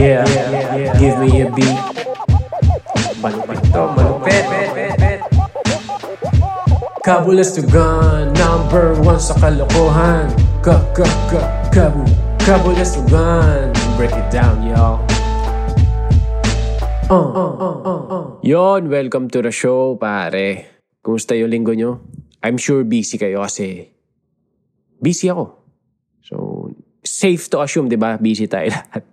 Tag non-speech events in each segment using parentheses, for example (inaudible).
Yeah, give me a beat. Malupit to, malupit. Kabulas to gun, number one sa kalokohan. Ka, ka, ka, kabu, kabulas to gun. Break it down, y'all. Uh, uh, uh, uh, uh. Yon, welcome to the show, pare. Kumusta yung linggo nyo? I'm sure busy kayo kasi busy ako. So, safe to assume, di ba? Busy tayo (laughs) lahat.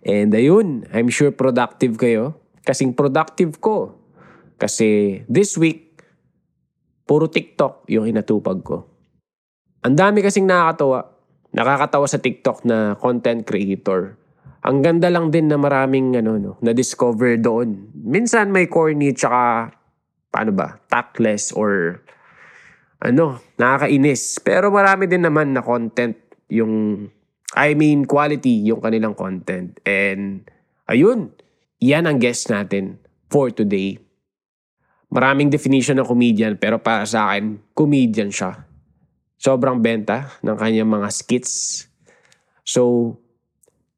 And ayun, I'm sure productive kayo. Kasing productive ko. Kasi this week, puro TikTok yung hinatupag ko. Ang dami kasing nakakatawa. Nakakatawa sa TikTok na content creator. Ang ganda lang din na maraming ano, no, na-discover doon. Minsan may corny tsaka, paano ba, tactless or ano, nakakainis. Pero marami din naman na content yung, I mean, quality yung kanilang content. And, ayun, yan ang guest natin for today. Maraming definition ng comedian, pero para sa akin, comedian siya. Sobrang benta ng kanyang mga skits. So,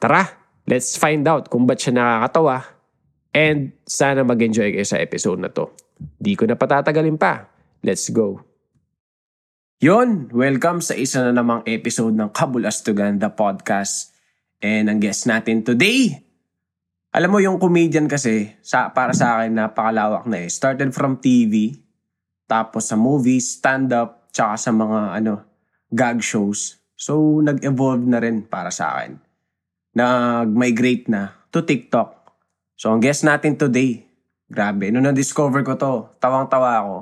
tara, let's find out kung ba't siya nakakatawa. And sana mag-enjoy kayo sa episode na to. Di ko na patatagalin pa. Let's go. Yon, welcome sa isa na namang episode ng Kabulastugan, the podcast. And ang guest natin today, alam mo yung comedian kasi, sa, para sa akin, napakalawak na eh. Started from TV, tapos sa movies, stand-up, tsaka sa mga ano, gag shows. So, nag-evolve na rin para sa akin. Nag-migrate na to TikTok. So, ang guest natin today, grabe, nung na-discover ko to, tawang-tawa ako,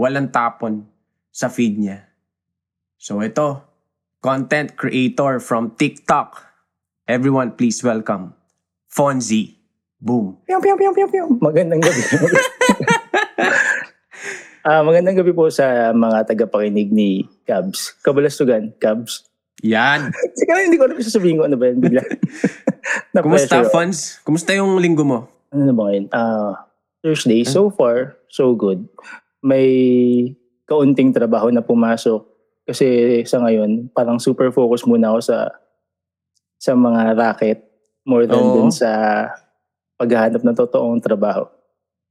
walang tapon sa feed niya. So ito, content creator from TikTok. Everyone please welcome Fonzie. Boom. Piyaw, piyaw, piyaw, piyaw, piyaw. Magandang gabi. (laughs) Ah, magandang gabi po sa mga tagapakinig ni Cabs. Kabalastugan, Cabs. Yan. (laughs) Sige hindi ko alam sasabihin ko ano ba yan bigla. (laughs) Kumusta. Fonz? Kumusta yung linggo mo? Ano na ba ngayon? Ah, Thursday, so far, so good. May kaunting trabaho na pumasok kasi sa ngayon, parang super focus muna ako sa sa mga racket more than Oo. dun sa paghahanap ng totoong trabaho.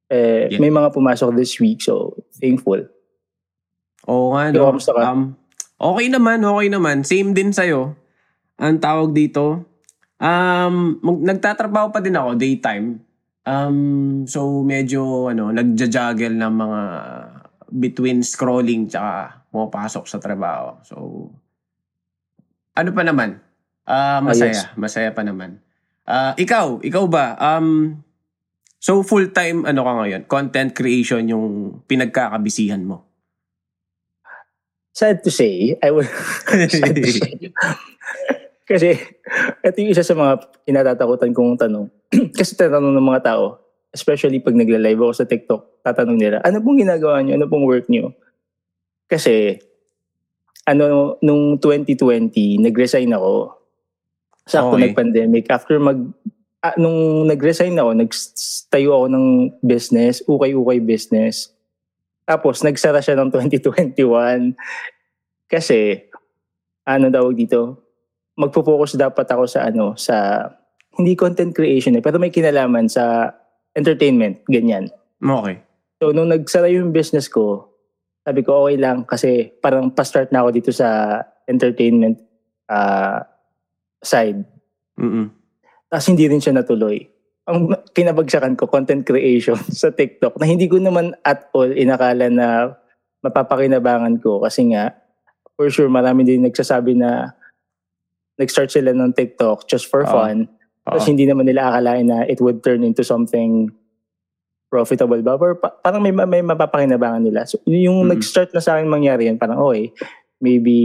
Eh, Yeah. may mga pumasok this week, so thankful. Oo nga, no? kamusta ka? Um, okay naman, okay naman. Same din sa'yo. Ang tawag dito, um, mag- nagtatrabaho pa din ako, daytime. Um, so, medyo, ano, nagja-juggle ng mga between scrolling tsaka pumapasok sa trabaho. So, ano pa naman? Ah, masaya. Masaya pa naman. Ah, ikaw, ikaw ba? Um, so, full-time, ano ka ngayon? Content creation yung pinagkakabisihan mo? Sad to say, I will... (laughs) sad to (laughs) say. Kasi, ito yung isa sa mga kinatatakutan kong tanong. (clears throat) Kasi tatanong ng mga tao, especially pag nagla-live ako sa TikTok, tatanong nila, ano pong ginagawa nyo? Ano pong work nyo? Kasi, ano, nung 2020, nag-resign ako. Sakto Okay. nag-pandemic. After mag, ah, nung nag-resign ako, nagtayo ako ng business, ukay-ukay business. Tapos, nagsara siya ng 2021. Kasi, ano daw dito, magpo-focus dapat ako sa ano, sa, hindi content creation eh, pero may kinalaman sa entertainment, ganyan. Okay. So, nung nagsara yung business ko, sabi ko, okay lang kasi parang pa-start na ako dito sa entertainment ah, side. Mm-mm. Tapos hindi rin siya natuloy. Ang kinabagsakan ko, content creation (laughs) sa TikTok na hindi ko naman at all inakala na mapapakinabangan ko kasi nga, for sure, marami din nagsasabi na nag-start sila ng TikTok just for Oo. fun. Tapos Oo. hindi naman nila akalain na it would turn into something profitable ba? Or pa- parang may, may mapapakinabangan nila. So, yung Mm. nag-start na sa akin mangyari yan, parang okay, maybe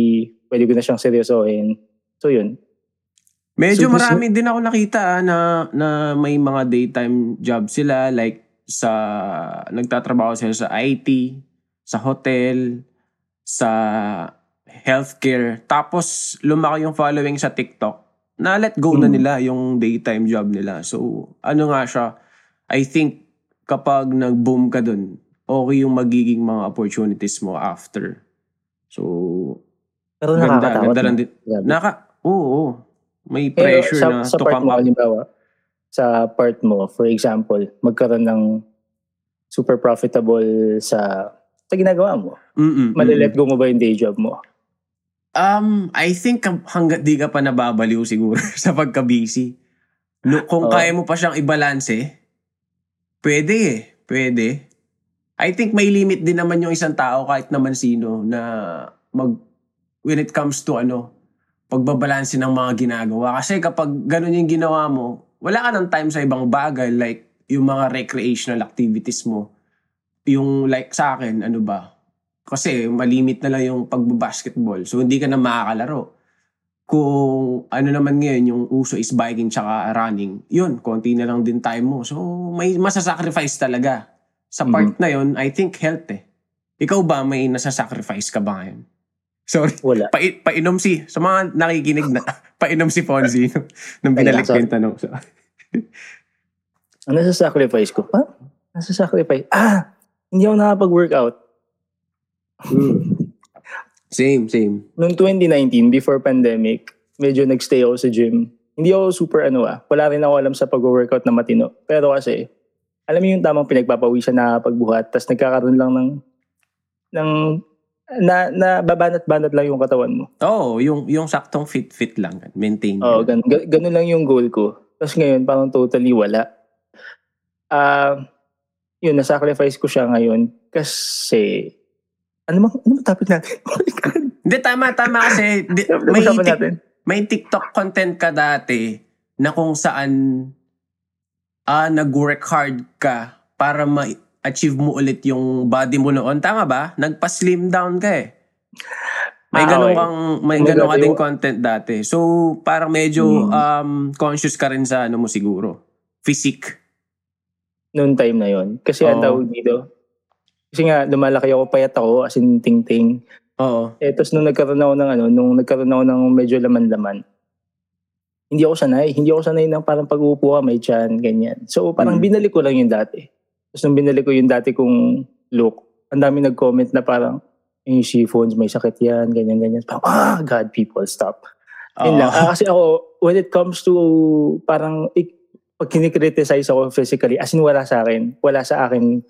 pwede ko na siyang seryosohin. So yun. Medyo So, marami din ako nakita ah, na, na may mga daytime job sila like sa nagtatrabaho sila sa IT, sa hotel, sa healthcare. Tapos lumaki yung following sa TikTok. Na let go na Mm. nila yung daytime job nila. So ano nga siya, I think kapag nag-boom ka dun, okay yung magiging mga opportunities mo after. So, Pero ganda, ganda lang din. Grabe. Naka, oo, oo. May Pero pressure sa, na sa to part come mo, up. halimbawa, sa part mo, for example, magkaroon ng super profitable sa sa ginagawa mo? Mm-mm, Malilet go mo ba yung day job mo? Um, I think hanggat di ka pa nababaliw siguro (laughs) sa pagka-busy. No, kung Oo. kaya mo pa siyang i-balance, pwede eh. Pwede. I think may limit din naman yung isang tao kahit naman sino na mag when it comes to ano, pagbabalanse ng mga ginagawa. Kasi kapag ganun yung ginawa mo, wala ka ng time sa ibang bagay like yung mga recreational activities mo. Yung like sa akin, ano ba, kasi malimit na lang yung pagbabasketball. So, hindi ka na makakalaro. Kung ano naman ngayon, yung uso is biking tsaka running, yun, konti na lang din time mo. So, may masasacrifice talaga. Sa part na yun, I think health eh. Ikaw ba, may nasasacrifice ka ba ngayon? (laughs) Sorry, Wala. pa, painom si, sa mga nakikinig na, (laughs) painom si Fonzie no, nung Ay, binalik ko yung tanong. So, Ang nasa sacrifice ko? Ha? Nasa sacrifice? Ah! Hindi ako nakapag-workout. Same, same. Noong 2019, before pandemic, medyo nagstay ako sa gym. Hindi ako super ano ah. Wala rin ako alam sa pag-workout na matino. Pero kasi, alam mo yung tamang pinagpapawisan na pagbuhat, tapos nagkakaroon lang ng, ng, na, na babanat-banat lang yung katawan mo. Oo, oh, yung, yung saktong fit-fit lang. Maintain. Oo, gan, gan, ganun lang yung goal ko. Tapos ngayon, parang totally wala. Ah, yun, nasacrifice ko siya ngayon kasi, ano bang, ano bang topic natin? Oh. (laughs) Hindi, tama, tama kasi di, may, tik- may TikTok content ka dati na kung saan ah, nag-work hard ka para ma-achieve mo ulit yung body mo noon. Tama ba? Nagpa-slim down ka eh. May Ah, ganun kang may ganun ka yung- content dati. So parang medyo Hmm. um conscious ka rin sa ano mo siguro. Physique. noon time na yon Kasi ang Oo. tawag dito, kasi nga lumalaki ako, payat ako, as in ting-ting. Oo. Eh, tapos nung nagkaroon ako ng ano, nung nagkaroon ako ng medyo laman-laman, hindi ako sanay. Hindi ako sanay ng parang pag-uupo ka, may chan, ganyan. So parang Mm. binalik ko lang yung dati. Tapos nung binalik ko yung dati kong look, ang dami nag-comment na parang, yung phones may sakit yan, ganyan-ganyan. Parang, ah, God, people, stop. Yun lang. Ah, kasi ako, when it comes to parang ik- pag kinikriticize ako physically, as in wala sa akin. Wala sa akin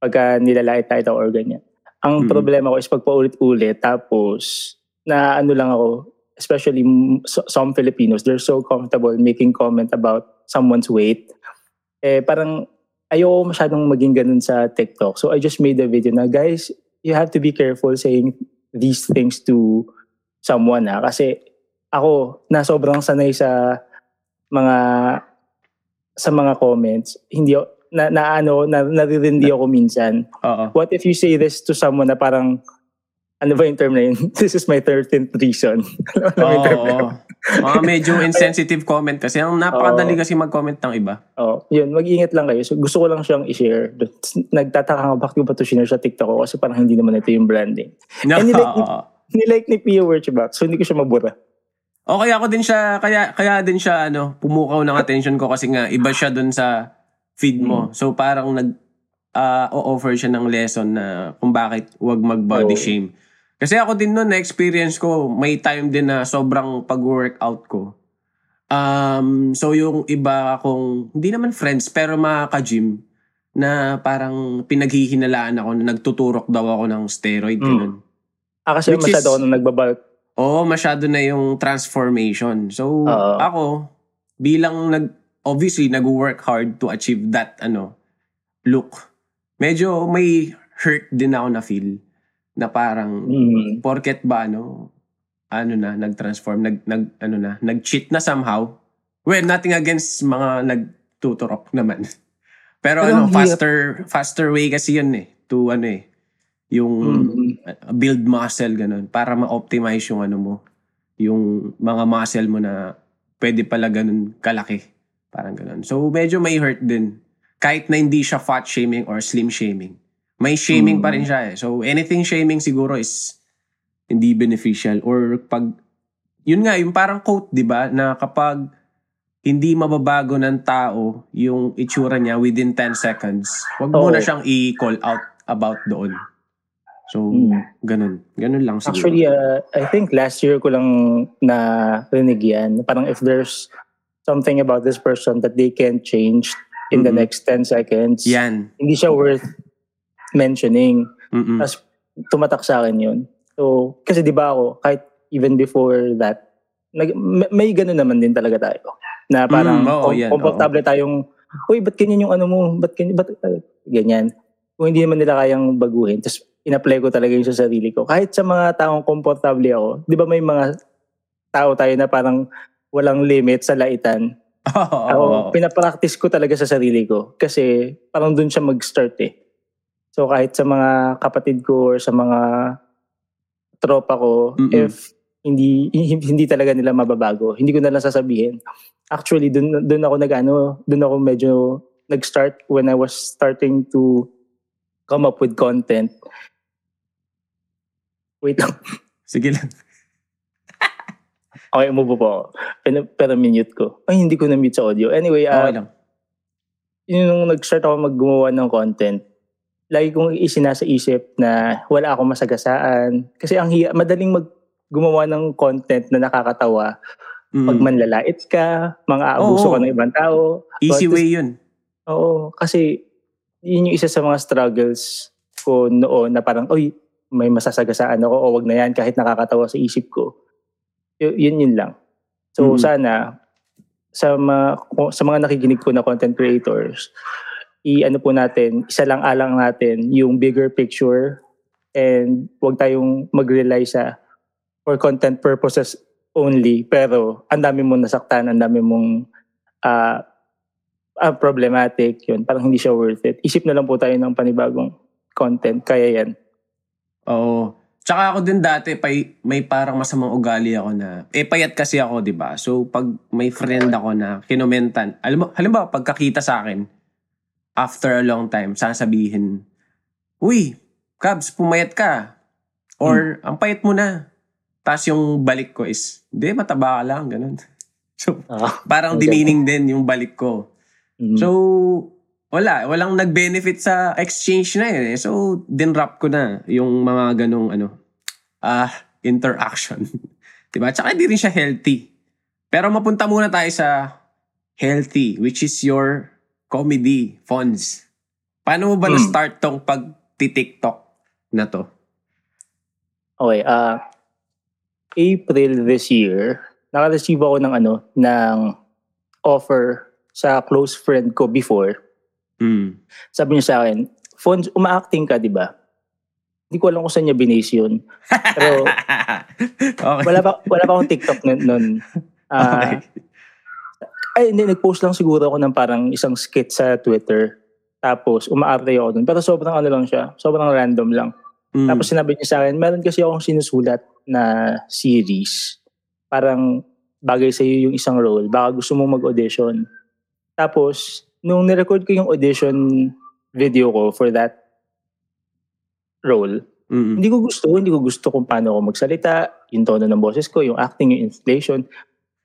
pagka nilalait-lait ako or ganyan. Ang Mm. problema ko is pag paulit-ulit, tapos na ano lang ako, especially so- some Filipinos, they're so comfortable making comment about someone's weight. Eh, parang ayoko masyadong maging ganun sa TikTok. So I just made a video na, guys, you have to be careful saying these things to someone ha. Kasi ako, na sobrang sanay sa mga sa mga comments. Hindi ako- na, na ano, na, naririndi ako minsan. Oo. What if you say this to someone na parang, ano ba yung term na yun? (laughs) This is my 13th reason. (laughs) Alam mo yung term na yun? Oo. Mga medyo (laughs) insensitive comment kasi. Ang napakadali kasi mag-comment ng iba. Oh, yun, mag-ingat lang kayo. So, gusto ko lang siyang i-share. Nagtataka nga, bakit ko ba ito sinare sa TikTok ko? Kasi parang hindi naman ito yung branding. No, And like- oo. Nilike ni Pia Wirchbach, so hindi ko siya mabura. O kaya ako din siya, kaya, kaya din siya, ano, pumukaw ng attention ko kasi nga, iba siya dun sa feed mo. So parang nag, ah, o-offer siya ng lesson na kung bakit wag mag-body Oo. shame. Kasi ako din noon, na-experience ko, may time din na sobrang pag-workout ko. Um, so yung iba akong, hindi naman friends, pero mga ka-gym, na parang pinaghihinalaan ako na nagtuturok daw ako ng steroid. Mm. ganun. Ah, kasi Which masyado is- ako nung. Oo, masyado na yung transformation. So, Oo. ako, bilang nag, obviously, nag-work hard to achieve that, ano, look. Medyo may hurt din ako na feel na parang, Mm. porket ba, ano, ano na, nag-transform, nag, nag, ano na, nag-cheat na somehow. Well, nothing against mga nagtuturok naman. (laughs) Pero, Pero ano, faster, faster way kasi yun eh, to ano eh, yung Mm. uh, build muscle ganun para ma-optimize yung ano mo yung mga muscle mo na pwede pala ganun kalaki parang ganun so medyo may hurt din kahit na hindi siya fat shaming or slim shaming may shaming pa rin siya eh so anything shaming siguro is hindi beneficial or pag yun nga yung parang quote 'di ba na kapag hindi mababago ng tao yung itsura niya within 10 seconds wag mo Oo. na siyang i-call out about doon So, Mm. ganun. Ganun lang siguro. Actually, uh, I think last year ko lang na rinig yan. Parang if there's something about this person that they can't change in the Mhm. next 10 seconds, Yan. hindi siya worth mentioning. Mm-mm. Tapos tumatak sa akin yun. So, kasi di ba ako, kahit even before that, nag, may, may ganun naman din talaga tayo. Na parang Mm, oo, kom- yan, komportable tayong, uy, ba't ganyan yung ano mo? Ba't ganyan? Ba't, uh, ganyan. Kung hindi naman nila kayang baguhin, tapos in-apply ko talaga yung sa sarili ko. Kahit sa mga taong komportable ako, di ba may mga tao tayo na parang walang limit sa laitan. (laughs) Oo, Ako, oo, oo. pinapractice ko talaga sa sarili ko. Kasi parang dun siya mag-start eh. So kahit sa mga kapatid ko or sa mga tropa ko, Mm-mm. if hindi (laughs) hindi talaga nila mababago, hindi ko na lang sasabihin. Actually, dun, dun ako nag ano, dun ako medyo nag-start when I was starting to come up with content. Wait lang. Sige lang. Okay, umubo po ako. Pero, pero minute ko. Ay, hindi ko na-mute sa audio. Anyway, ah, Okay lang. yun nung nag-start ako maggumawa ng content, lagi kong isinasa isip na wala akong masagasaan. Kasi ang hiya, madaling mag gumawa ng content na nakakatawa Mm. pag manlalait ka, mga aabuso Oo. ka ng ibang tao. Easy But- way yun. Oo, kasi yun yung isa sa mga struggles ko noon na parang, oy, may masasagasaan ako o wag na yan kahit nakakatawa sa isip ko. Y- yun yun lang. So Mhm. sana sa mga, sa mga nakikinig ko na content creators, i-ano po natin, isa lang alang natin yung bigger picture and wag tayong mag-rely sa for content purposes only pero ang dami mong nasaktan, ang dami mong ah, ah, problematic yun. Parang hindi siya worth it. Isip na lang po tayo ng panibagong content. Kaya yan. Oo. Tsaka ako din dati, pay, may parang masamang ugali ako na, eh payat kasi ako, di ba? So, pag may friend ako na kinomentan, alam mo, halimbawa, pagkakita sa akin, after a long time, sasabihin, Uy, Cabs, pumayat ka. Or, ang payat mo na. Tapos yung balik ko is, hindi, mataba ka lang, ganun. (laughs) So, Ah, parang Okay. demeaning din yung balik ko. mm. So, wala. Walang nag-benefit sa exchange na yun eh. So, dinrap ko na yung mga ganong ano, ah, interaction. (laughs) diba? Tsaka hindi rin siya healthy. Pero mapunta muna tayo sa healthy, which is your comedy funds. Paano mo ba Hmm. na-start tong pag-tiktok na to? Okay, ah April this year, naka-receive ako ng ano, ng offer sa close friend ko before. Mm. Sabi niya sa akin, Fons, uma-acting ka, di ba? Hindi ko alam kung saan niya binase yun. Pero (laughs) okay. wala pa, wala pa akong TikTok nun. nun. Ah, okay. Ay, hindi, nag-post lang siguro ako ng parang isang skit sa Twitter. Tapos, umaarte ako dun. Pero sobrang ano lang siya. Sobrang random lang. Mm. Tapos sinabi niya sa akin, meron kasi akong sinusulat na series. Parang bagay sa iyo yung isang role. Baka gusto mong mag-audition. Tapos, nung nirecord ko yung audition video ko for that role, Mm. hindi ko gusto. Hindi ko gusto kung paano ako magsalita, yung tono ng boses ko, yung acting, yung inflation.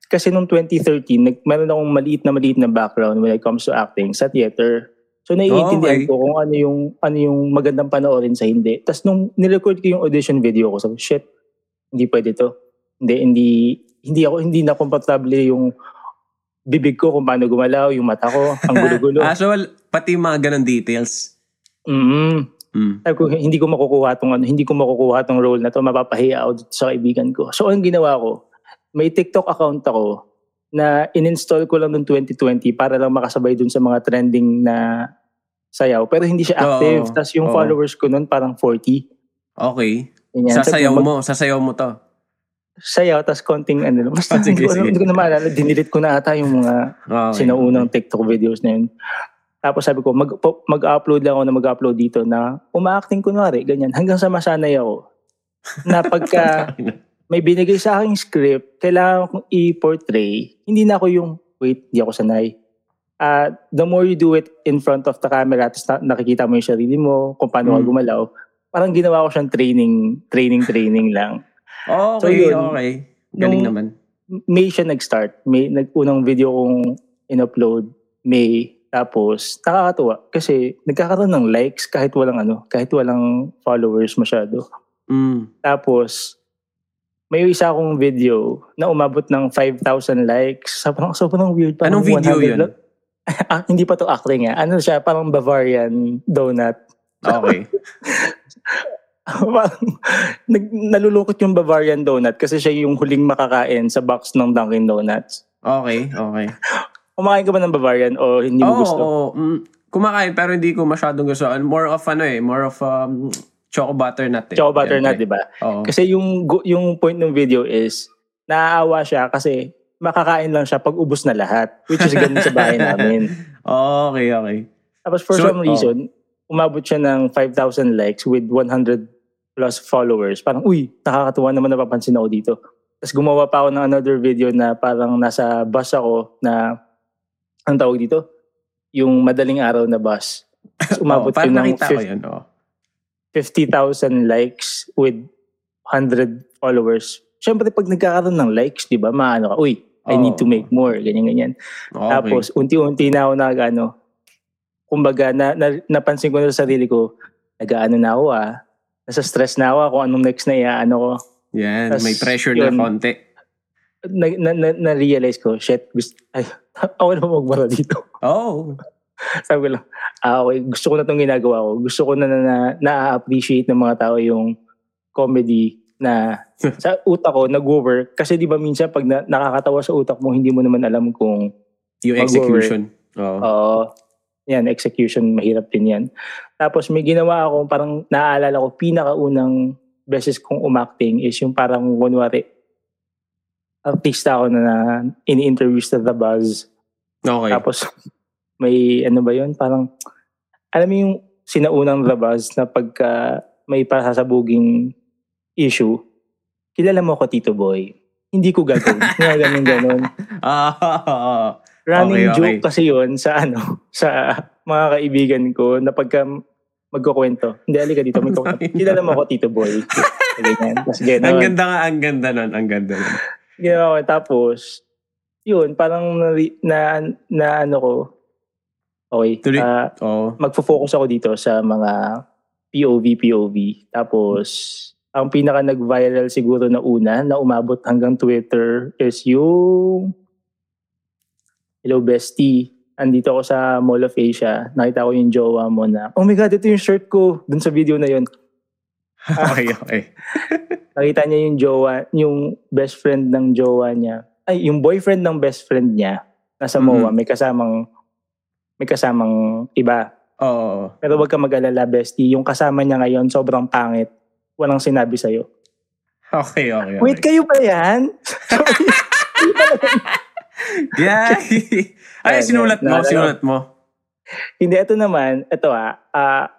Kasi nung 2013, nag, meron akong maliit na maliit na background when it comes to acting sa theater. So naiintindihan Okay. ko kung ano yung ano yung magandang panoorin sa hindi. Tapos nung nirecord ko yung audition video ko, sabi, shit, hindi pwede to. Hindi, hindi, hindi ako, hindi na komportable yung bibig ko kung paano gumalaw, yung mata ko, ang (laughs) gulo-gulo. ah, so, wal- pati mga ganong details. mm Mm. Sabi ko, hindi ko makukuha tong ano, hindi ko makukuha tong role na to, mapapahiya ako dito sa kaibigan ko. So, ang ginawa ko, may TikTok account ako na in-install ko lang noong 2020 para lang makasabay dun sa mga trending na sayaw. Pero hindi siya active. Oo. Tapos yung Oo. followers ko noon parang 40. Okay. Ganyan. Sabi Sasayaw mag- mo. Sasayaw mo to. Sayaw, tapos konting ano. Basta Ah, sige, hindi, ko, sige. hindi ko na maalala. Dinilit ko na ata yung mga Okay. sinaunang TikTok videos na yun. Tapos sabi ko, mag, mag-upload lang ako na mag-upload dito na uma-acting kunwari, ganyan. Hanggang sa masanay ako. Na pagka (laughs) may binigay sa aking script, kailangan kong i-portray, hindi na ako yung, wait, di ako sanay. Ah, the more you do it in front of the camera, tapos na- nakikita mo yung sarili mo, kung paano ka Mm. gumalaw, parang ginawa ko siyang training, training, training lang. Okay, So, yun. okay. Galing Nung- naman. May siya nag-start. May nag-unang video kong in-upload, May. Tapos, nakakatuwa. Kasi nagkakaroon ng likes kahit walang ano, kahit walang followers masyado. Mm. Tapos, may isa akong video na umabot ng 5,000 likes. Sobrang, sobrang weird. Parang Anong video 100 yun? lang- (laughs) ah, hindi pa to acting eh. Ano siya, parang Bavarian donut. Okay. (laughs) parang nag, nalulungkot yung Bavarian donut kasi siya yung huling makakain sa box ng Dunkin Donuts. Okay, okay. Kumakain ka ba ng Bavarian o hindi mo Oo, gusto? oo. Mm, kumakain pero hindi ko masyadong gusto. More of ano eh, more of um, choco butternut eh. Choco butternut, Siyempre. di ba? Oo. Kasi yung yung point ng video is naaawa siya kasi makakain lang siya pag ubos na lahat. Which is ganun sa bahay (laughs) namin. Okay, okay. Tapos for So, some reason, umabot siya ng 5,000 likes with 100 plus followers. Parang, uy, nakakatuwa naman napapansin ako dito. Tapos gumawa pa ako ng another video na parang nasa bus ako na, ang tawag dito? Yung madaling araw na bus. Tapos (laughs) umabot parang yun ng nakita ko 50 yun. oo. 50,000 likes with 100 followers. Siyempre, pag nagkakaroon ng likes, di ba, maano ka, uy, I need to make more, ganyan-ganyan. Okay. Tapos, unti-unti na ako nag, ano, kumbaga, na, na, napansin ko na sa sarili ko, nag-ano na ako ah, nasa stress na ako kung anong next na iaano ko. Yan, tas may pressure yun. na konti. Na, na, na, na-realize ko, shit, gusto, ay, (laughs) ako na magbara dito. Oh. (laughs) Sabi ko lang, ah, okay, gusto ko na itong ginagawa ko. Gusto ko na na, na, na-appreciate ng mga tao yung comedy na (laughs) sa utak ko nag-work. Kasi di ba minsan pag na, nakakatawa sa utak mo, hindi mo naman alam kung Yung execution. Oo. Oo. yan, execution, mahirap din yan. Tapos may ginawa ako, parang naaalala ko, pinakaunang beses kong umacting is yung parang, kunwari, artista ako na, na ini-interview sa The Buzz. okay. Tapos, (laughs) may ano ba yun? Parang, alam mo yung sinaunang The Buzz na pagka may pasasabuging issue, kilala mo ko, Tito Boy. Hindi ko gagawin. (laughs) Nga ganun ganun. (laughs) Ah, Running Okay, okay. joke kasi yon sa ano, sa mga kaibigan ko na pagka magkukwento. Hindi, alika dito. May kukwento. Kilala mo ako, Tito Boy. Ganyan. Tapos ang ganda nga, ang ganda nun, ang ganda nun. Ginawa ko. Tapos, yun, parang na, na, na ano ko, okay, Tuloy. ah, Oo. magfo-focus ako dito sa mga POV, POV. Tapos, ang pinaka nag-viral siguro na una na umabot hanggang Twitter is yung Hello Bestie. Andito ako sa Mall of Asia. Nakita ko yung jowa mo na, oh my God, ito yung shirt ko. Dun sa video na yun. (laughs) okay, okay. Nakita niya yung jowa, yung best friend ng jowa niya. Ay, yung boyfriend ng best friend niya. Nasa Mhm. MOA. May kasamang, may kasamang iba. Oo. Pero wag ka mag-alala, bestie. Yung kasama niya ngayon, sobrang pangit. Walang sinabi sa'yo. Okay, okay, okay. Wait, kayo pa yan? (laughs) (laughs) Yeah. Ay, sinulat mo, sinulat mo. Hindi, ito naman, ito ah, ah,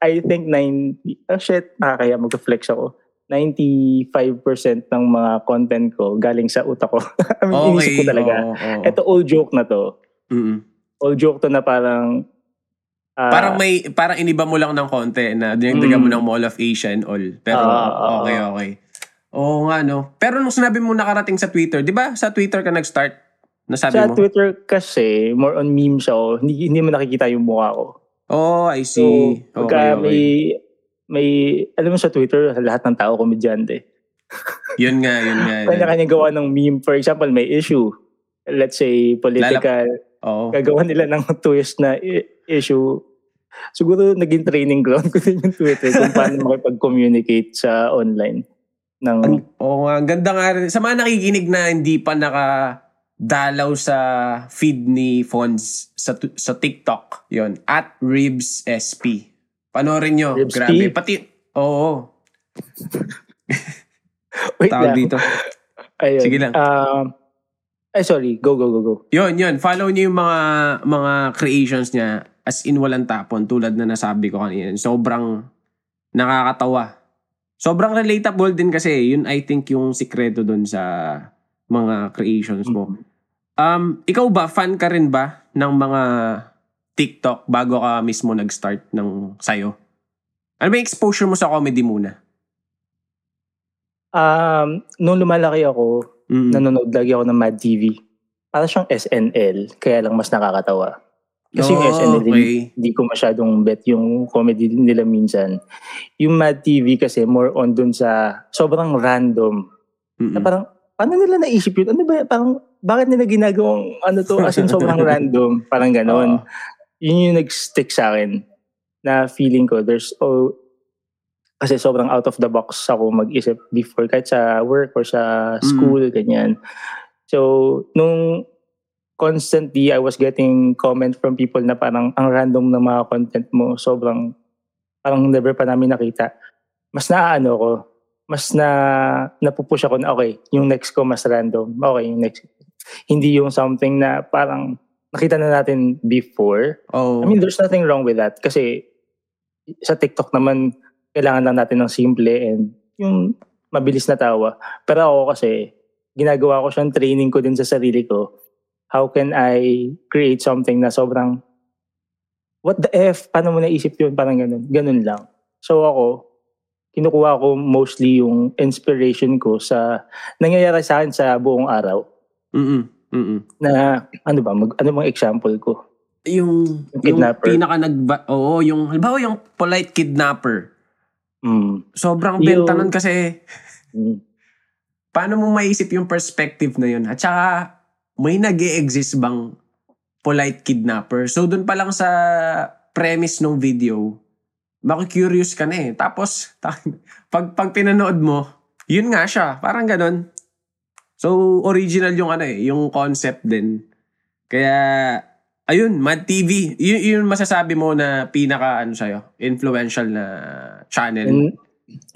I think 90, oh shit, nakakaya mag-flex ako. 95% ng mga content ko galing sa utak ko. (laughs) I mean, Okay. inisip ko talaga. oo, oo. Ito all joke na to. Mm-mm. All joke to na parang, ah, parang may, parang iniba mo lang ng konti na dinagdagan mo Mm. ng Mall of Asia and all. Pero, Ah, ah, ah. okay, okay. Oo nga, no. Pero nung sinabi mo nakarating sa Twitter, di ba sa Twitter ka nag-start? Nasabi sa mo? Twitter kasi, more on meme siya. oh. Hindi, hindi mo nakikita yung mukha ko. Oh, I So, see. pagka okay, okay. may, may, alam mo sa Twitter, lahat ng tao komedyante. (laughs) Yun nga, yun nga. Kanya-kanya gawa ng meme. For example, may issue. Let's say, political. Oo. Gagawa nila ng (laughs) twist na i- issue. Siguro naging training ground ko din yung Twitter kung paano (laughs) makipag-communicate sa online. Ng, Ang- Oo nga, ang ganda nga rin. Sa mga nakikinig na hindi pa nakadalaw sa feed ni Fonz sa, sa TikTok, yon at Ribs SP. Panoorin nyo. Ribs Grabe. P? Pati, oo. (laughs) wait Tawag lang. dito. Ayun. Sige lang. Um, ay, sorry. Go, go, go, go. Yun, yun. Follow niyo yung mga mga creations niya as in walang tapon tulad na nasabi ko kanina. Sobrang nakakatawa. Sobrang relatable din kasi. Yun I think yung sikreto dun sa mga creations mo. Um, ikaw ba, fan ka rin ba ng mga TikTok bago ka mismo nag-start ng sayo? Ano ba yung exposure mo sa comedy muna? Um, nung lumalaki ako, Mm. nanonood lagi ako ng Mad TV. Para siyang SNL, kaya lang mas nakakatawa. Kasi yung Oh, SNL, okay. hindi ko masyadong bet yung comedy nila minsan. Yung Mad TV kasi more on dun sa sobrang random. Mm-mm. Na parang, paano nila naisip yun? Ano ba, parang, bakit nila ginagawang ano to? As in, (laughs) sobrang random. Parang ganon. Oo. Yun yung nag-stick sa akin. Na feeling ko, there's, oh, kasi sobrang out of the box ako mag-isip before, kahit sa work or sa school, ganyan. So, nung constantly I was getting comment from people na parang ang random ng mga content mo, sobrang parang never pa namin nakita. Mas naaano ko, mas na napupush ako na okay, yung next ko mas random. Okay, yung next. Hindi yung something na parang nakita na natin before. Oh. I mean, there's nothing wrong with that kasi sa TikTok naman kailangan lang natin ng simple and yung mabilis na tawa. Pero ako kasi ginagawa ko siyang training ko din sa sarili ko. How can I create something na sobrang what the F? Paano mo naisip yun? Parang ganun. Ganun lang. So ako, kinukuha ko mostly yung inspiration ko sa nangyayari sa akin sa buong araw. Mm-mm. Mm-mm. Na ano ba, mag, ano bang example ko? Yung, Yung yung kidnapper. pinaka nagba... Oo, yung... Halimbawa yung polite kidnapper. Mm. Sobrang Yung- benta nun kasi Mm. paano mo maisip yung perspective na yun? At saka, may nag exist bang polite kidnapper? So, dun pa lang sa premise ng video, makikurious ka na eh. Tapos, (laughs) pag, pag pinanood mo, yun nga siya. Parang ganun. So, original yung ano eh, yung concept din. Kaya, ayun, Mad TV. Yun, yun masasabi mo na pinaka, ano sa'yo, influential na channel. In-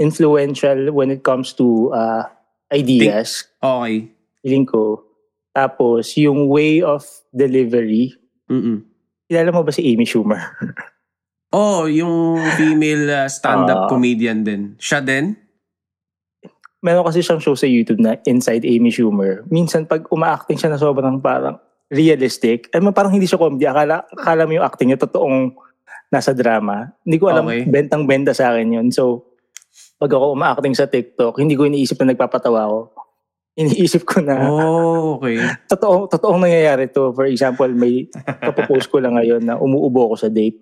influential when it comes to uh, ideas, okay. feeling ko. Tapos, yung way of delivery, Mm-mm. kilala mo ba si Amy Schumer? (laughs) Oh, yung female uh, stand-up Ah. comedian din. Siya din? Meron kasi siyang show sa YouTube na Inside Amy Schumer. Minsan, pag uma-acting siya na sobrang parang realistic, ay parang hindi siya comedy. Akala, akala mo yung acting niya totoong nasa drama. Hindi ko alam, Okay. bentang-benta sa akin yun. So, pag ako uma-acting sa TikTok, hindi ko iniisip na nagpapatawa ako. Iniisip ko na, Oh, okay. (laughs) totoo, totoong nangyayari to. For example, may kapopost ko lang ngayon na umuubo ako sa date.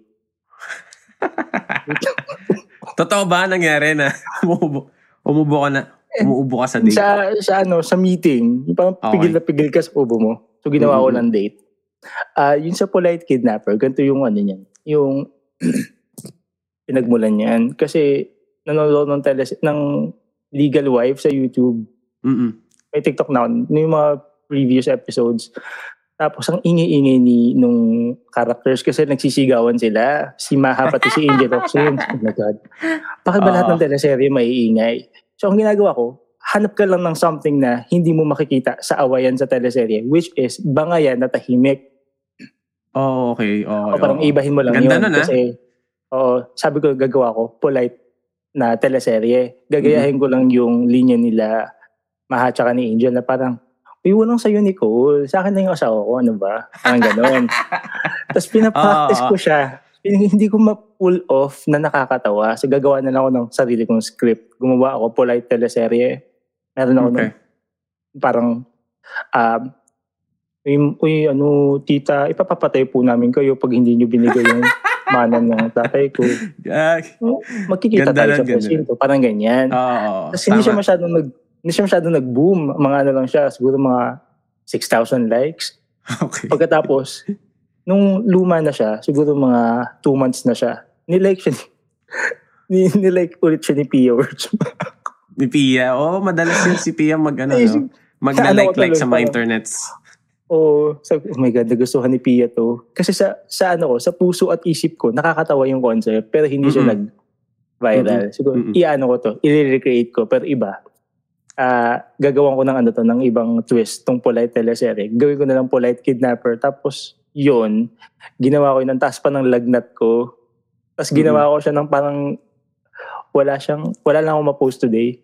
(laughs) Totoo ba nangyari na (laughs) umuubo, umubo ka na, umuubo ka sa date? Sa, sa ano, sa meeting, yung parang Okay. pigil na pigil ka sa ubo mo. So, ginawa ko Mhm. ng date. Ah, yun sa polite kidnapper, ganito yung ano niyan. Yung (clears throat) pinagmulan niyan. Kasi nanonood ng, tele, ng Legal Wife sa YouTube. Mm-mm. May TikTok na ako, yung mga previous episodes. Tapos ang ingay-ingay ni nung characters kasi nagsisigawan sila. Si Maha pati si Angel Oxley. (laughs) Oh my God. Bakit ba lahat Oo. ng teleserye maiingay? So ang ginagawa ko, hanap ka lang ng something na hindi mo makikita sa awayan sa teleserye, which is bangayan na tahimik. Oh, okay. Oh, o parang oh. ibahin mo lang Ganda yun. nun, ah. kasi, oo, sabi ko, gagawa ko, polite na teleserye. Gagayahin ko lang yung linya nila, Maha tsaka ni Angel, na parang, Uy, walang sa'yo, Nicole. Sa akin na yung asawa ko. Ano ba? Parang ganon. (laughs) Tapos pinapractice Oo, ko siya. Hin- Hindi ko ma-pull off na nakakatawa. So gagawa na lang ako ng sarili kong script. Gumawa ako polite teleserye. Meron ako Okay. ng parang um, uy, uy, ano, tita, ipapapatay po namin kayo pag hindi nyo binigay yung (laughs) manan ng tatay ko. Ah, Magkikita Ganda tayo sa presinto. Parang ganyan. Oo. Tapos hindi siya masyadong nag hindi siya masyadong nag-boom. Mga ano lang siya, siguro mga 6,000 likes. (laughs) Okay. Pagkatapos, nung luma na siya, siguro mga 2 months na siya, nilike siya ni, (laughs) ni- nilike ulit siya ni Pia Words. (laughs) Ni Pia. Oh, madalas yun si Pia mag ano, no? Mag Ano sa mga internets. oh, sabi, oh my God, nagustuhan ni Pia to. Kasi sa, sa ano ko, sa puso at isip ko, nakakatawa yung concept, pero hindi siya Mm-mm. nag-viral. Siguro, Mm-mm. i-ano ko to, i-recreate ko, pero iba. Ah, gagawan ko ng ano to, ng ibang twist, tong polite teleserye. Gawin ko na lang polite kidnapper. Tapos, yon ginawa ko yun, ang taas pa ng lagnat ko. Tapos ginawa ko siya ng parang, wala siyang, wala lang ako ma-post today.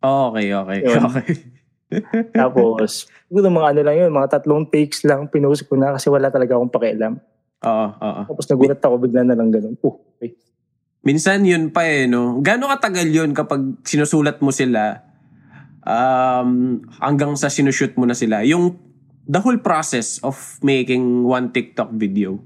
Oh, okay, okay. Yun. Okay. (laughs) (laughs) Tapos, siguro mga ano lang yun, mga tatlong takes lang pinost ko na kasi wala talaga akong pakialam. Oo, oo. Tapos nagulat ako bigla na lang ganun. Oh, okay. Minsan yun pa eh, no? Gano'ng katagal yun kapag sinusulat mo sila um, hanggang sa sinushoot mo na sila? Yung the whole process of making one TikTok video.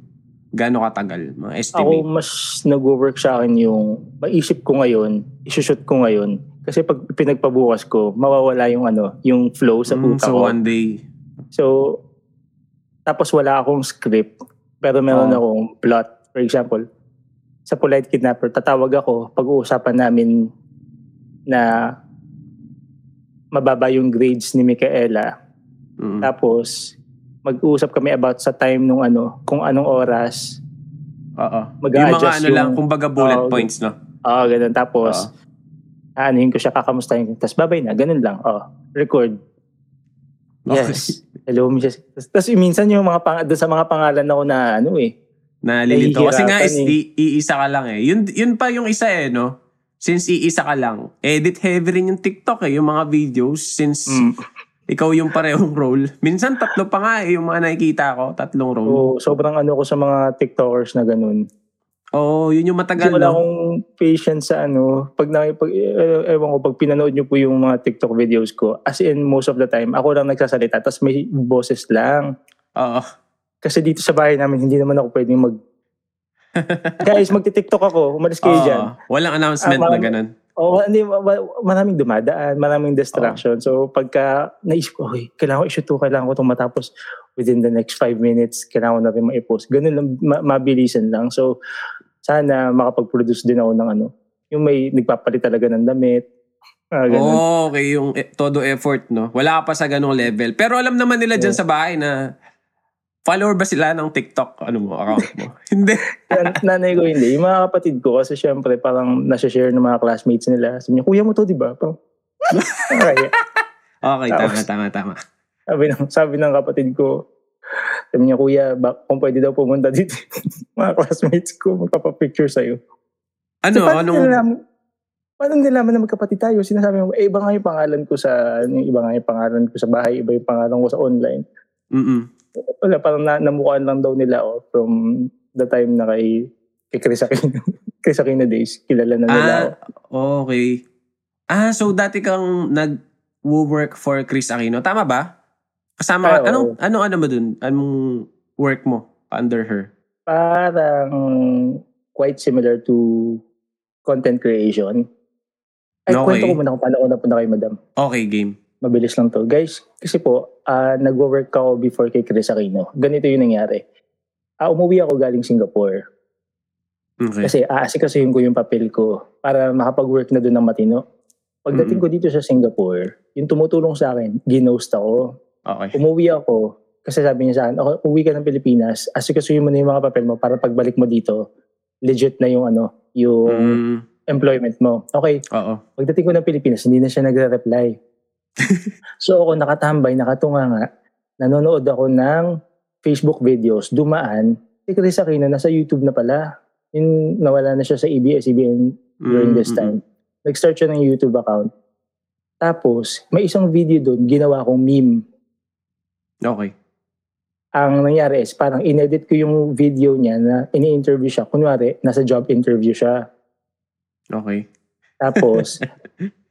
Gaano katagal? Mga Ako estimate? mas nag-work sa akin yung maisip ko ngayon, isushoot ko ngayon. Kasi pag pinagpabukas ko, mawawala yung ano, yung flow sa Mm, utak so ko. one day. So, tapos wala akong script, pero meron Oo. akong plot. For example, sa Polite Kidnapper, tatawag ako, pag-uusapan namin na mababa yung grades ni Micaela. Mm. Tapos, mag-uusap kami about sa time nung ano, kung anong oras. Oo. Yung mga ano lang, yung- kumbaga bullet Oo, points, no? Oo, ganun. Tapos, aanuhin ko siya, kakamustahin ko. Tapos, babay na, ganun lang. Oh, record. Yes. Hello, Mrs. Tapos, minsan yung mga pang, sa mga pangalan ako na ano eh. Nalilito. Kasi nga, is, i- iisa ka lang eh. Yun, yun pa yung isa eh, no? Since iisa ka lang, edit heavy rin yung TikTok eh, yung mga videos. Since Mm. Ikaw yung parehong (laughs) role. Minsan tatlo pa nga eh, yung mga nakikita ko, tatlong role. So, sobrang ano ko sa mga TikTokers na ganun. Oo, yun yung Kasi matagal, wala no? akong patience sa ano. Pag, na, pag eh, ewan ko, pag pinanood nyo po yung mga TikTok videos ko, as in most of the time, ako lang nagsasalita, tapos may boses lang. Oo. Kasi dito sa bahay namin, hindi naman ako pwedeng mag... (laughs) Guys, magti-TikTok ako. Umalis kayo Oo. dyan. Walang announcement Ah, na mga- ganun. Oo, hindi, ma- ma- maraming dumadaan, maraming distraction. So, pagka naisip ko, okay, kailangan ko i-shoot to, kailangan ko itong matapos within the next five minutes, kailangan ko na rin ma-post. Ganun lang, ma- mabilisan lang. So, sana makapag-produce din ako ng ano, yung may nagpapalit talaga ng damit. Ah, ganun. Oo, okay, yung e- todo effort, no? Wala pa sa ganong level. Pero alam naman nila dyan sa bahay na follower ba sila ng TikTok, ano mo, account mo? (laughs) Hindi. Nanay ko hindi. Yung mga kapatid ko, kasi syempre parang nasa-share ng mga classmates nila. Sabi niya, kuya mo to, di ba? Parang, okay. Okay, tama, Tapos- tama, tama. Sabi ng, sabi ng kapatid ko, sabi niya, kuya, ba, kung pwede daw pumunta dito, (laughs) mga classmates ko, magpapapicture sa'yo. Ano, So, paano anong... nilalaman, paano nilalaman na magkapatid tayo? Sinasabi mo, eh, iba nga yung pangalan ko sa, ano, iba nga yung pangalan ko sa bahay, iba yung pangalan ko sa online. Mm-mm. Wala, parang na, namukhaan lang daw nila, oh, from the time na kay, kay Chris Aquino. (laughs) Chris Aquino days, kilala na nila. Ah, oh. okay. Ah, so dati kang nag-work for Chris Aquino. Tama ba? Kasama ka, Ah, anong, anong ano mo dun? Anong work mo under her? Parang quite similar to content creation. Ay, Okay. kwento ko muna kung paano ko napunta kay madam. Okay, game. Mabilis lang to. Guys, kasi po, ah nagwo-work ako before kay Chris Aquino. Ganito yung nangyari. Ah umuwi ako galing Singapore. Okay. Kasi aasikasuhin ko yung papel ko para makapag-work na doon ng matino. Pagdating ko dito sa Singapore, yung tumutulong sa akin, ginost ako. Okay. Umuwi ako, kasi sabi niya sa akin, okay, uwi ka ng Pilipinas, asikasuhin mo na yung mga papel mo para pagbalik mo dito, legit na yung ano, yung Mm, employment mo. Okay, oo. pagdating ko ng Pilipinas, hindi na siya nagre-reply. So ako nakatambay, nakatunga nga, nanonood ako ng Facebook videos, dumaan, si Chris Aquino nasa YouTube na pala. Yung nawala na siya sa ABS-CBN during this mm, time. Nag-start siya ng YouTube account. Tapos, may isang video doon, ginawa kong meme. Okay. Ang nangyari is, parang inedit ko yung video niya na ini-interview siya. Kunwari, nasa job interview siya. Okay. Tapos, (laughs)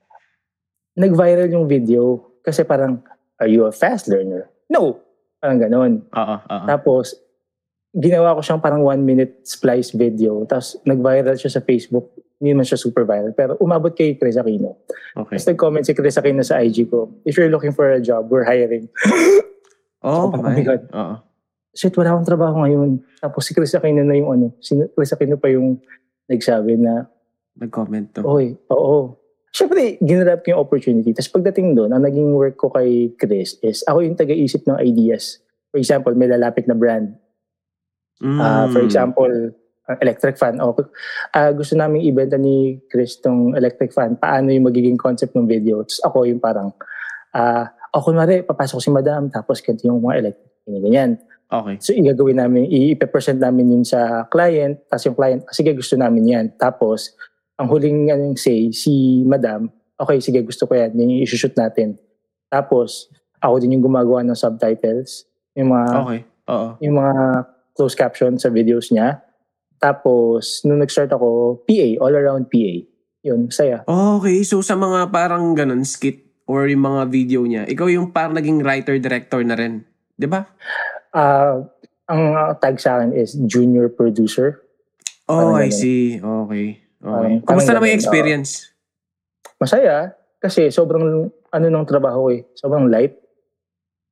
nag-viral yung video. Kasi parang, are you a fast learner? No! Parang ganon. Oo, oo. Tapos, ginawa ko siyang parang one minute splice video. Tapos, nag-viral siya sa Facebook. Hindi man siya super viral. Pero umabot kay Chris Aquino. Okay. Tapos nag-comment si Chris Aquino sa IG ko, if you're looking for a job, we're hiring. (laughs) Oh, Ako, my. bigat. Oo. Shit, wala akong trabaho ngayon. Tapos si Chris Aquino na yung ano, si Chris Aquino pa yung nagsabi na, Nag-comment to. oy, oo. Siyempre, ginrab ko yung opportunity. Tapos pagdating doon, ang naging work ko kay Chris is, ako yung taga-isip ng ideas. For example, may lalapit na brand. Ah, for Mm. example, ang electric fan. O, ah, gusto namin ibenta ni Chris tong electric fan. Paano yung magiging concept ng video? Tapos ako yung parang, ah, o kunwari, papasok si madam, tapos ganito yung mga electric. Ganyan, ganyan. Okay. So, igagawin namin, i-present namin yun sa client, tapos yung client, "Ah, sige, gusto namin yan. Tapos, ang huling anong say, si madam, okay, sige, gusto ko yan, yan yung isushoot natin. Tapos, ako din yung gumagawa ng subtitles, yung mga, Okay. Oo. yung mga closed caption sa videos niya. Tapos, nung nag-start ako, PA, all around PA. Yun, saya. Okay, so sa mga parang ganun, skit or yung mga video niya, ikaw yung parang naging writer-director na rin. Di ba? Ah, ang uh, tag sa akin is junior producer. Oh, I see. Okay. Okay. Parang- Kumusta naman yung experience? Masaya kasi sobrang ano ng trabaho eh. Sobrang light.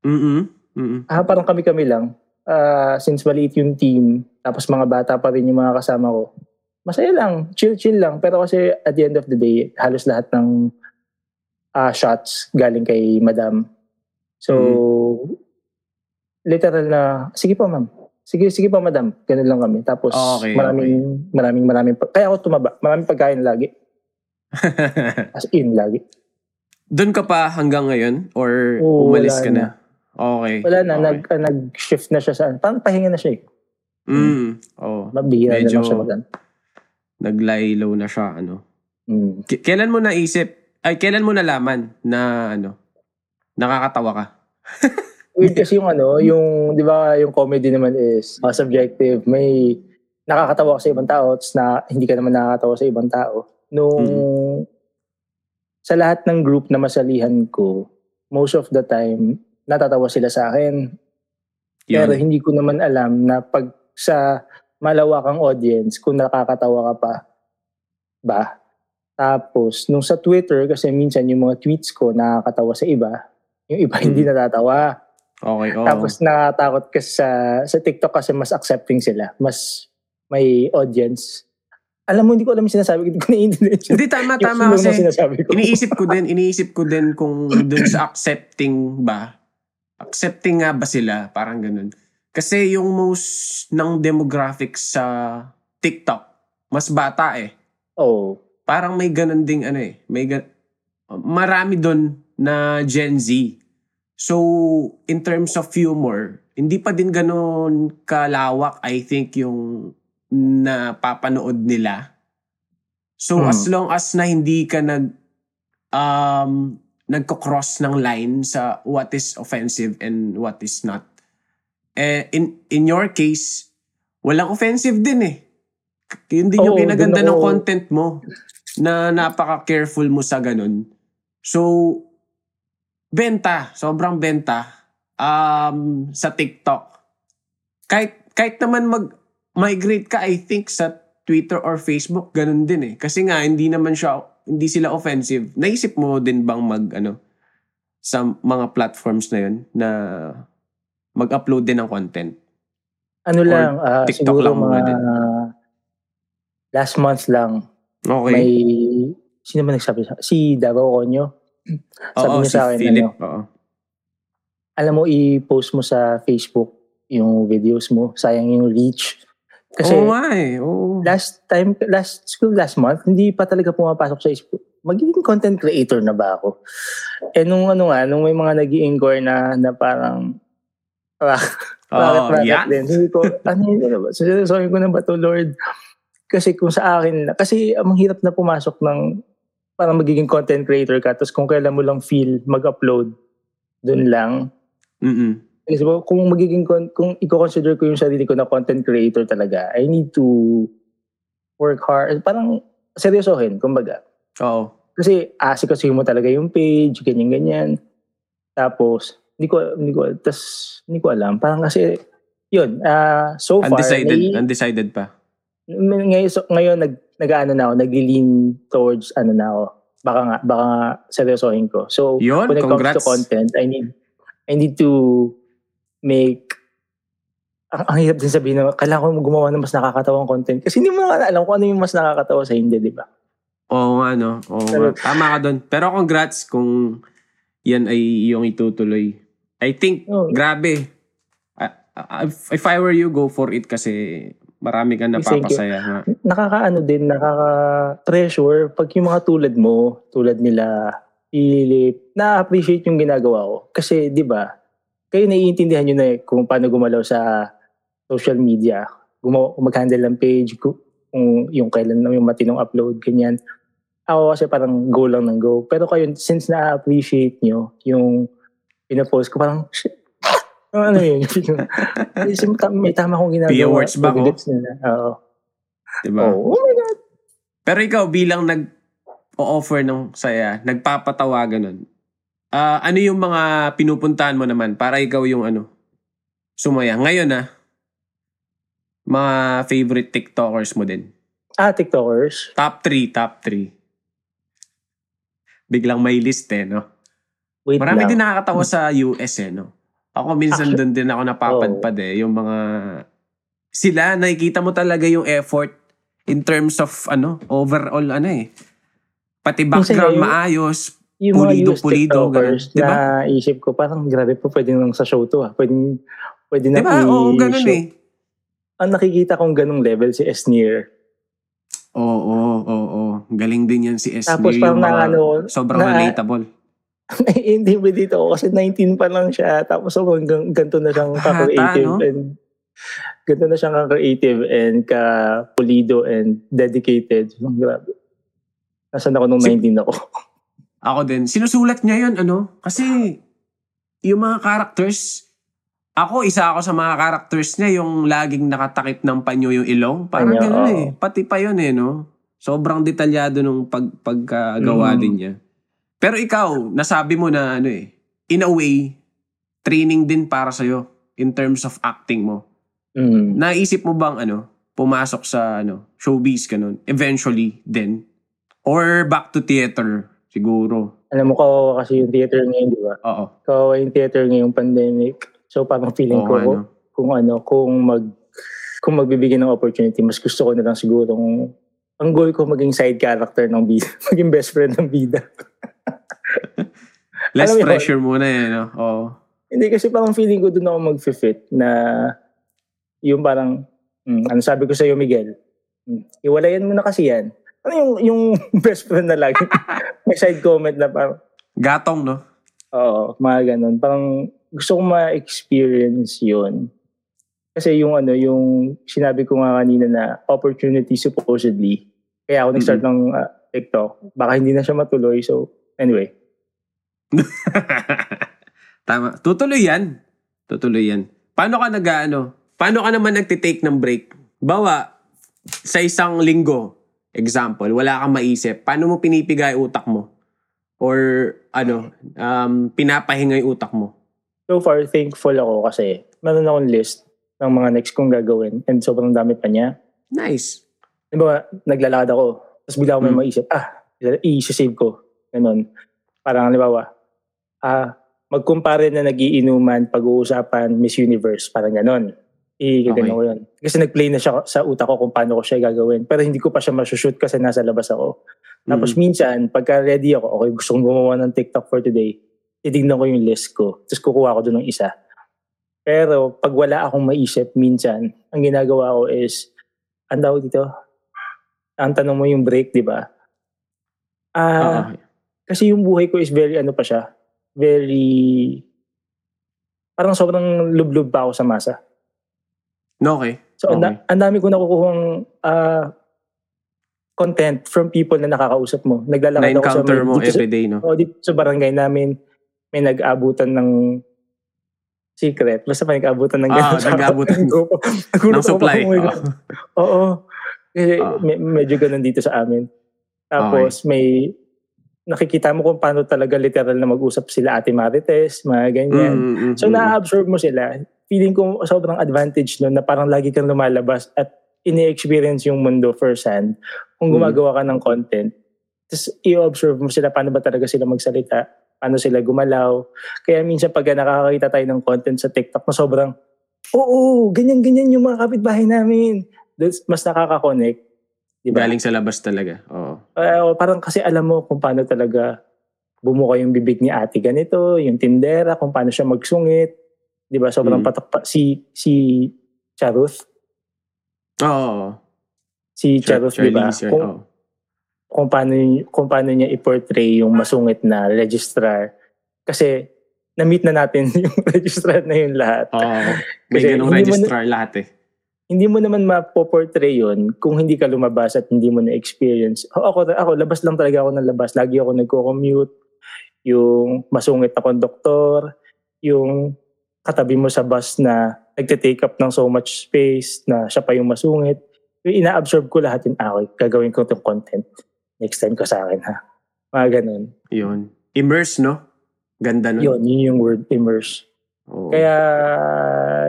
Mm-mm. Mm-mm. Ah, parang kami-kami lang. Ah, since maliit yung team, tapos mga bata pa rin yung mga kasama ko. Masaya lang, chill-chill lang. Pero kasi at the end of the day, halos lahat ng ah, shots galing kay madam. So, literal na, sige po ma'am. Sige, sige po madam. Ganun lang kami. Tapos Okay, maraming, maraming, maraming, pa- kaya ako tumaba. Maraming pagkain lagi. (laughs) As in, lagi. Doon ka pa hanggang ngayon? Or Oo, umalis ka na? Okay. Wala na, okay. nag, ah, nag-shift na siya sa, parang pahinga na siya eh. Mm. Oh. Mabihira na Medyo- lang siya mag Nag-lie low na siya, ano. Mm. K- kailan mo naisip, ay, kailan mo nalaman na, ano, nakakatawa ka? (laughs) Weird kasi yung ano, yung, di ba, yung comedy naman is uh, subjective. May nakakatawa ka sa ibang tao, tapos na hindi ka naman nakakatawa sa ibang tao. Nung, sa lahat ng group na masalihan ko, most of the time, natatawa sila sa akin. Pero Yun. hindi ko naman alam na pag sa malawakang audience, kung nakakatawa ka pa, ba? Tapos, nung sa Twitter, kasi minsan yung mga tweets ko nakakatawa sa iba, yung iba hindi natatawa. Okay, oo. Tapos nakatakot kasi sa, sa TikTok kasi mas accepting sila. Mas may audience. Alam mo, hindi ko alam yung sinasabi ko. Hindi ko naiintindihan. Hindi, tama, Yung tama kasi. sinasabi ko. iniisip ko din, iniisip ko din kung dun sa accepting ba, accepting nga ba sila, parang ganun. Kasi yung most ng demographics sa TikTok, mas bata eh. Oo. Parang may ganun ding ano eh, may gan- marami doon na Gen Z. So, in terms of humor, hindi pa din ganun kalawak, I think, yung napapanood nila. So, Hmm. as long as na hindi ka nag um, nagko-cross ng line sa what is offensive and what is not. Eh, in, in your case, walang offensive din eh. Yun din yung kinaganda dun ng content mo na napaka-careful mo sa ganun. So, benta, sobrang benta um, sa TikTok. Kahit, kahit naman mag-migrate ka, I think, sa Twitter or Facebook, ganun din eh. Kasi nga, hindi naman siya, hindi sila offensive. Naisip mo din bang mag, ano, sa mga platforms na yun, na mag-upload din ng content? Ano Or lang, ah, TikTok lang mga din. last month lang, Okay. may, sino ba nagsabi sa Si Davao Conyo. Sabi Oo, niya si sa akin, Philip. ano, Oo. Alam mo, i-post mo sa Facebook yung videos mo. Sayang yung reach. Kasi nga eh. Oo. last time, last school, last month, hindi pa talaga pumapasok sa Facebook. Magiging content creator na ba ako? Eh nung ano nga, nung may mga nag inquire na, na parang, (laughs) ah, bakit, Oo, bakit yan. din? Sabi ko, ano yun, ano ba? Sorry ko na ba to, Lord? Kasi kung sa akin, na- kasi ang hirap na pumasok ng parang magiging content creator ka, tapos kung kailan mo lang feel mag-upload, dun lang. Mm-mm. Kasi po, kung magiging, kung i-consider ko yung sarili ko na content creator talaga, I need to work hard. Parang seryosohin, kumbaga. Oo. Kasi asikasuhin mo talaga yung page, ganyan-ganyan. Tapos, hindi ko, hindi ko, tas, hindi ko alam. Parang kasi, yun, ah so far, Undecided. nai- Undecided pa. Ngayon, so, ngayon nag, nag-ano na ako, nag-lean towards, ano na ako, baka nga, baka nga seryosohin ko. So, Yun, when it comes congrats. to content, I need, I need to make, ang, ang hirap din sabihin na, kailangan ko gumawa ng mas nakakatawang content. Kasi hindi mo nga alam kung ano yung mas nakakatawa sa hindi, di ba? Oo nga, no? Oo nga. Tama ka doon. Pero congrats kung yan ay yung itutuloy. I think, Oo. grabe. I- I- if, if I were you, go for it kasi marami kang napapasaya. nga. Nakakaano din, nakaka-treasure pag yung mga tulad mo, tulad nila, Philip, na-appreciate yung ginagawa ko. Kasi, di ba, kayo naiintindihan nyo na eh kung paano gumalaw sa social media. Gumawa, mag-handle ng page, ku- kung yung kailan na yung matinong upload, ganyan. Ako kasi parang go lang ng go. Pero kayo, since na-appreciate nyo yung pinapost ko, parang, shit, ano yun? (laughs) May tama akong ginagawa. Pia words ba ko? Oo. Diba? Oh, oh my God. Pero ikaw bilang nag offer ng saya, nagpapatawa ganun. Ah, ano yung mga pinupuntahan mo naman para ikaw yung ano? Sumaya. Ngayon ah, Mga favorite TikTokers mo din. Ah, TikTokers. Top 3, top 3. Biglang may list eh, no? Wait Marami lang. din nakakatawa sa US eh, no? Ako minsan doon din ako napapadpad eh. Yung mga... Sila, nakikita mo talaga yung effort in terms of, ano, overall, ano eh. Pati background yung- maayos. yung pulido, pulido, ganun. Diba? na isip ko, parang grabe po, pwede nang sa show to ah. Pwede, pwede na Diba? Oo, ganun eh. Ang nakikita kong ganung level si Esneer. Oo, oo, oo, oo. Galing din yan si S. Tapos parang na ano, sobrang na- relatable. (laughs) nai-intimidate ako kasi 19 pa lang siya. Tapos sobrang gan- ganito na siyang ka-creative no? and ganito na siyang ka-creative and ka-pulido and dedicated. Ang grabe. Nasaan ako nung Si- 19 ako? (laughs) Ako din. Sinusulat niya yun, ano? Kasi yung mga characters, ako, isa ako sa mga characters niya, yung laging nakatakip ng panyo yung ilong. Parang Panyo, gano'n oo. eh. Pati pa yun eh, no? Sobrang detalyado nung pag, pagkagawa Mm. din niya. Pero ikaw, nasabi mo na ano eh, in a way, training din para sa'yo in terms of acting mo. Mm. Naisip mo bang ano, pumasok sa ano, showbiz ganun, eventually din? Or back to theater, siguro? Alam mo, kawawa kasi yung theater ngayon, di ba? Oo. Kawawa yung theater ngayong pandemic. So parang feeling Oo, ko, ano. kung ano, kung mag kung magbibigyan ng opportunity, mas gusto ko na lang siguro ang goal ko maging side character ng bida, (laughs) maging best friend ng bida. Less Alam mo yun? pressure muna eh, no? Oo. Hindi kasi parang feeling ko doon ako mag-fit na yung parang, hmm, ano sabi ko sa'yo, Miguel, hmm, iwalayan mo na kasi yan. Ano yung, yung (laughs) best friend na lagi? (laughs) May side comment na parang, Gatong, no? oo, mga ganun. Parang gusto kong ma-experience yun. Kasi yung ano, yung sinabi ko nga kanina na opportunity supposedly. Kaya ako nag-start ng ah, TikTok. Baka hindi na siya matuloy. So, anyway. (laughs) Tama. Tutuloy yan. Tutuloy yan. Paano ka nag ano? Paano ka naman nagtitake ng break? Bawa, sa isang linggo, example, wala kang maisip. Paano mo pinipigay utak mo? Or ano, um, pinapahinga yung utak mo? So far, thankful ako kasi meron akong list ng mga next kong gagawin and sobrang dami pa niya. Nice. Di ba, naglalakad ako. Tapos bigla ako may Hmm. maisip, ah, i-save ko. Ganun. Parang, halimbawa, ah, magkumpare na nagiinuman, pag-uusapan, Miss Universe, parang ganun. I-gagano Okay. ko yun. Kasi nag-play na siya sa utak ko kung paano ko siya gagawin. Pero hindi ko pa siya masushoot kasi nasa labas ako. Tapos Mm. minsan, pagka ready ako, okay, gusto kong gumawa ng TikTok for today, titignan ko yung list ko. Tapos kukuha ko doon ng isa. Pero pag wala akong maisip, minsan, ang ginagawa ko is, ang tawag dito, ang tanong mo yung break, di ba? Ah, Oo. kasi yung buhay ko is very, ano pa siya, very, parang sobrang lublub pa ako sa masa. No, okay. So, Okay. ang dami ko nakukuhang ah, content from people na nakakausap mo. Naglalakad ako sa Na-encounter mo everyday, no? O, dito sa barangay namin, may nag-abutan ng secret. Basta pa nag-abutan ng Ah, gano'n. nag-aabutan. (laughs) Grupo. Ng Nagulat ako, supply. oh my Oo. Kasi Ah. me- medyo ganun dito sa amin. Tapos may nakikita mo kung paano talaga literal na mag-usap sila Ate Marites, mga ganyan. Mm, mm, So mm, na-absorb mo sila. Feeling ko sobrang advantage nun na parang lagi kang lumalabas at ini-experience yung mundo firsthand kung Mm. gumagawa ka ng content. Tapos i-observe mo sila paano ba talaga sila magsalita, paano sila gumalaw. Kaya minsan pag nakakakita tayo ng content sa TikTok na sobrang, oo, ganyan-ganyan yung mga kapitbahay namin. That's, mas nakaka-connect. Diba? Galing sa labas talaga. Oo. Uh, parang kasi alam mo kung paano talaga bumuka yung bibig ni ate ganito, yung tindera, kung paano siya magsungit. Di ba? Sobrang Mm. patak pa. Si, si Charuth, Oo. si Char- Charuth, di ba? Kung, oo. kung, paano, kung paano niya i-portray yung masungit na registrar. Kasi na-meet na natin (laughs) yung registrar na yun lahat. Oo. May ganong mo na- registrar lahat eh. Hindi mo naman mapoportray yun kung hindi ka lumabas at hindi mo na-experience. Ako, ako, ako, labas lang talaga ako ng labas. Lagi ako nagko-commute. Yung masungit na konduktor. Yung katabi mo sa bus na nagte-take up ng so much space na siya pa yung masungit. Yung ina-absorb ko lahat yun. Ah, okay, gagawin ko itong content. Next time ko sa akin, ha? Mga ganun. Yun. Immerse, no? Ganda nun. Yun, yun yung word, immerse. Oo. Kaya,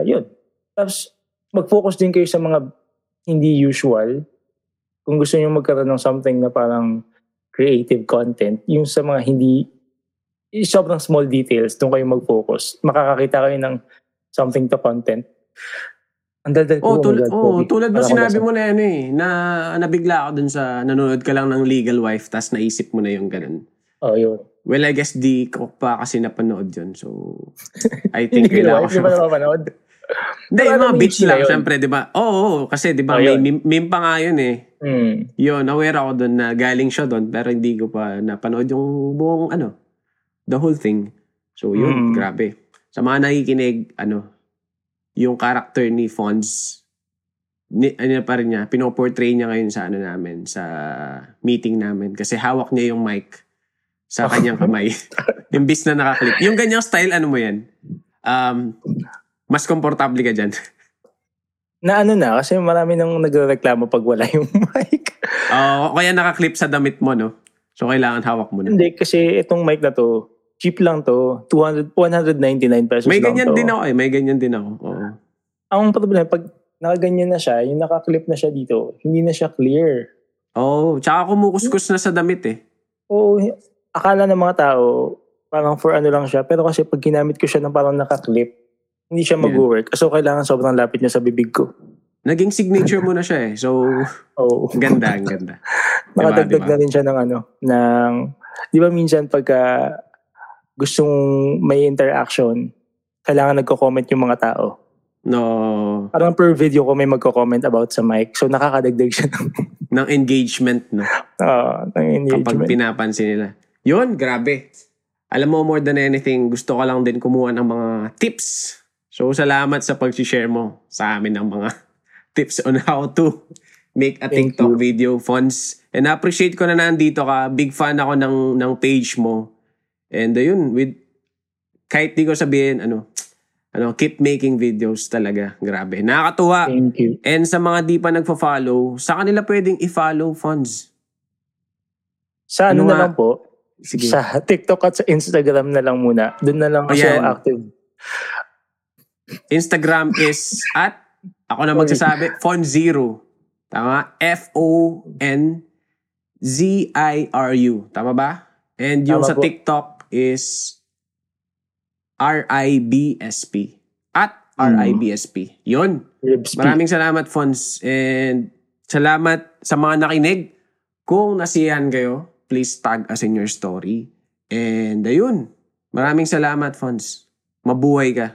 yun. Tapos, mag-focus din kayo sa mga hindi usual. Kung gusto niyo magkaroon ng something na parang creative content, yung sa mga hindi sobrang small details, doon kayo mag-focus. Makakakita kayo ng something to content. Ang daldal ko. Oh, tul- oh, tulad mo sinabi mo na yan eh, na nabigla ako dun sa nanonood ka lang ng Legal Wife tas naisip mo na yung ganun. Oh, yun. Well, I guess di ko pa kasi napanood yun. So, (laughs) I think Hindi kailangan ko ko ba napapanood? Hindi, yung mga yung lang, syempre, di ba? Oo, oo, kasi di ba, Oh, may meme, meme pa nga yun eh. Hmm. Yun, aware ako doon na galing siya doon, pero hindi ko pa napanood yung buong, ano, the whole thing. So, yun, Mm. grabe. Sa mga nakikinig, ano, yung character ni Fonz, ni, ano pa rin niya, pinoportray niya ngayon sa ano namin, sa meeting namin. Kasi hawak niya yung mic sa kanyang (laughs) kamay. Imbis na nakaklip. Yung ganyang style, ano mo yan? Um, mas komportable ka dyan. Na ano na, kasi marami nang nagreklamo pag wala yung (laughs) mic. Oo, kaya nakaklip sa damit mo, no? So, kailangan hawak mo na. Hindi, kasi itong mic na to, cheap lang to. 200, 199 pesos May lang ganyan to. din ako eh. May ganyan din ako. Oo. Ang problema, pag nakaganyan na siya, yung nakaklip na siya dito, hindi na siya clear. Oh, tsaka kumukuskus na sa damit eh. Oo, akala ng mga tao, parang for ano lang siya. Pero kasi pag ginamit ko siya ng parang nakaklip, hindi siya Yeah. mag-work. So, kailangan sobrang lapit niya sa bibig ko. Naging signature mo na siya eh. So, (laughs) Oo. ang ganda, ang ganda. (laughs) Nakadagdag diba? na rin siya ng ano, ng, di ba minsan pagka gustong may interaction, kailangan nagko-comment yung mga tao. No, Parang per video ko may magko-comment about sa mic. So nakakadagdag siya ng, (laughs) ng engagement, no? uh, ng Kapag engagement. pinapansin nila. Yun, grabe. Alam mo, more than anything, gusto ko lang din kumuha ng mga tips. So, salamat sa pag-share mo sa amin ng mga (laughs) tips on how to make a Thank TikTok you. video fonts. And appreciate ko na nandito ka. Big fan ako ng, ng page mo. And ayun, with, kahit di ko sabihin, ano, ano, keep making videos talaga. Grabe. Nakakatuwa. Thank you. And sa mga di pa nagfa-follow, sa kanila pwedeng i-follow fonts. Sa ano, Ano na lang po, Sige. sa (laughs) TikTok at sa Instagram na lang muna. Doon na lang kasi ako active. Instagram is at, ako na magsasabi, Fonzero. Tama? F-O-N-Z-I-R-U. Tama ba? And yung Tama sa po. TikTok is R-I-B-S-P. At. R-I-B-S-P. Yun. Ribs Maraming salamat, Fons. And salamat sa mga nakinig. Kung nasiyahan kayo, please tag us in your story. And ayun. Maraming salamat, Fons. Mabuhay ka.